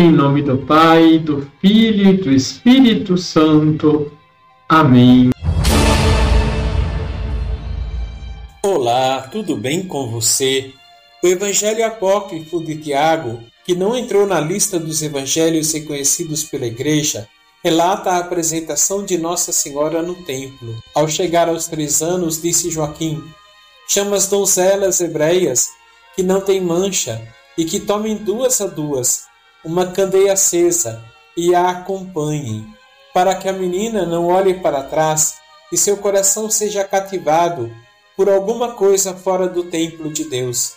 Em nome do Pai, do Filho e do Espírito Santo. Amém. Olá, tudo bem com você? O Evangelho Apócrifo de Tiago, que não entrou na lista dos evangelhos reconhecidos pela Igreja, relata a apresentação de Nossa Senhora no templo. Ao chegar aos três anos, disse Joaquim: Chama as donzelas hebreias que não têm mancha e que tomem duas a duas uma candeia acesa e a acompanhem, para que a menina não olhe para trás e seu coração seja cativado por alguma coisa fora do templo de Deus.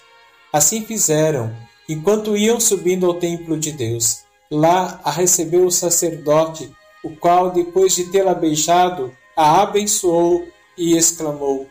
Assim fizeram, enquanto iam subindo ao templo de Deus. Lá a recebeu o sacerdote, o qual, depois de tê-la beijado, a abençoou e exclamou: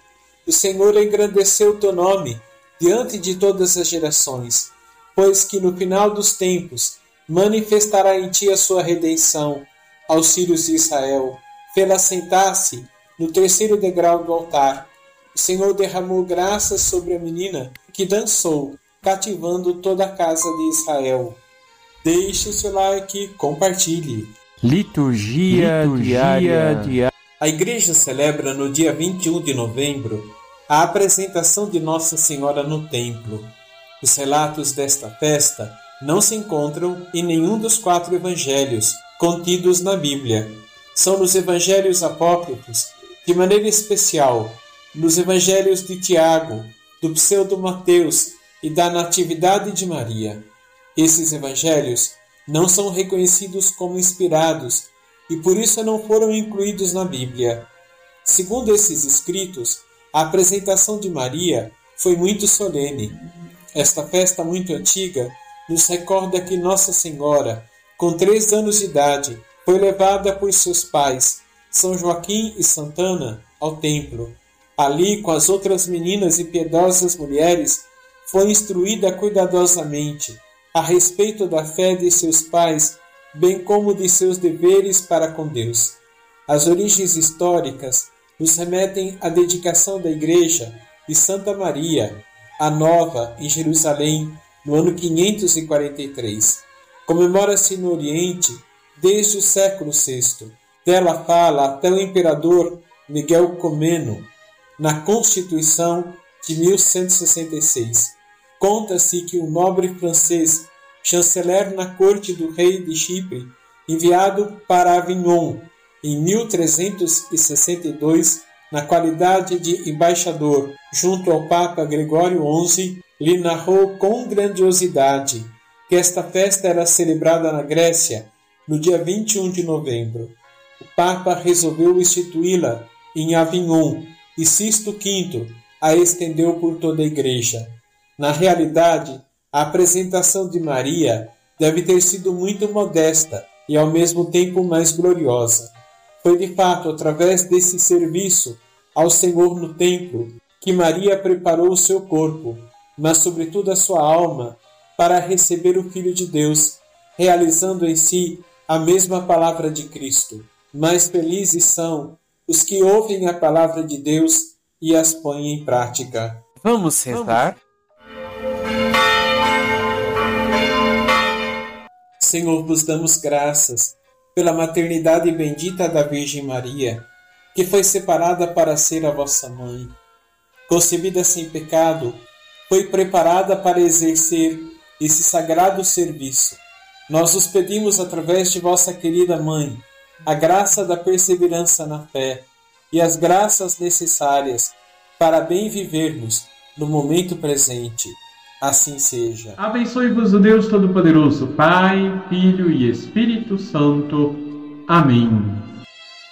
O Senhor engrandeceu teu nome diante de todas as gerações, pois que no final dos tempos manifestará em ti a sua redenção aos filhos de Israel. Fê-la sentar-se no terceiro degrau do altar. O Senhor derramou graças sobre a menina que dançou, cativando toda a casa de Israel. Deixe o seu like, compartilhe. Liturgia, Liturgia diária. A igreja celebra no dia 21 de novembro a apresentação de Nossa Senhora no templo. Os relatos desta festa não se encontram em nenhum dos quatro evangelhos contidos na Bíblia. São nos evangelhos apócrifos, de maneira especial, nos evangelhos de Tiago, do pseudo Mateus e da Natividade de Maria. Esses evangelhos não são reconhecidos como inspirados e por isso não foram incluídos na Bíblia. Segundo esses escritos, a apresentação de Maria foi muito solene. Esta festa muito antiga nos recorda que Nossa Senhora, com três anos de idade, foi levada por seus pais, São Joaquim e Santana, ao templo. Ali, com as outras meninas e piedosas mulheres, foi instruída cuidadosamente a respeito da fé de seus pais, bem como de seus deveres para com Deus. As origens históricas nos remetem à dedicação da Igreja de Santa Maria, a Nova, em Jerusalém, no ano 543. Comemora-se no Oriente desde o século VI. Dela fala até o imperador Miguel Comeno, na Constituição de 1166. Conta-se que um nobre francês, chanceler na corte do rei de Chipre, enviado para Avignon em 1362, na qualidade de embaixador junto ao Papa Gregório XI, lhe narrou com grandiosidade que esta festa era celebrada na Grécia no dia 21 de novembro. O Papa resolveu instituí-la em Avignon e Sisto V a estendeu por toda a Igreja. Na realidade, a apresentação de Maria deve ter sido muito modesta e ao mesmo tempo mais gloriosa. Foi de fato através desse serviço ao Senhor no templo que Maria preparou o seu corpo mas sobretudo a sua alma, para receber o Filho de Deus, realizando em si a mesma palavra de Cristo. Mais felizes são os que ouvem a palavra de Deus e as põem em prática. Vamos rezar? Senhor, vos damos graças pela maternidade bendita da Virgem Maria, que foi separada para ser a vossa mãe. Concebida sem pecado, foi preparada para exercer esse sagrado serviço. Nós os pedimos através de vossa querida mãe, a graça da perseverança na fé e as graças necessárias para bem vivermos no momento presente. Assim seja. Abençoe-vos o Deus Todo-Poderoso, Pai, Filho e Espírito Santo. Amém.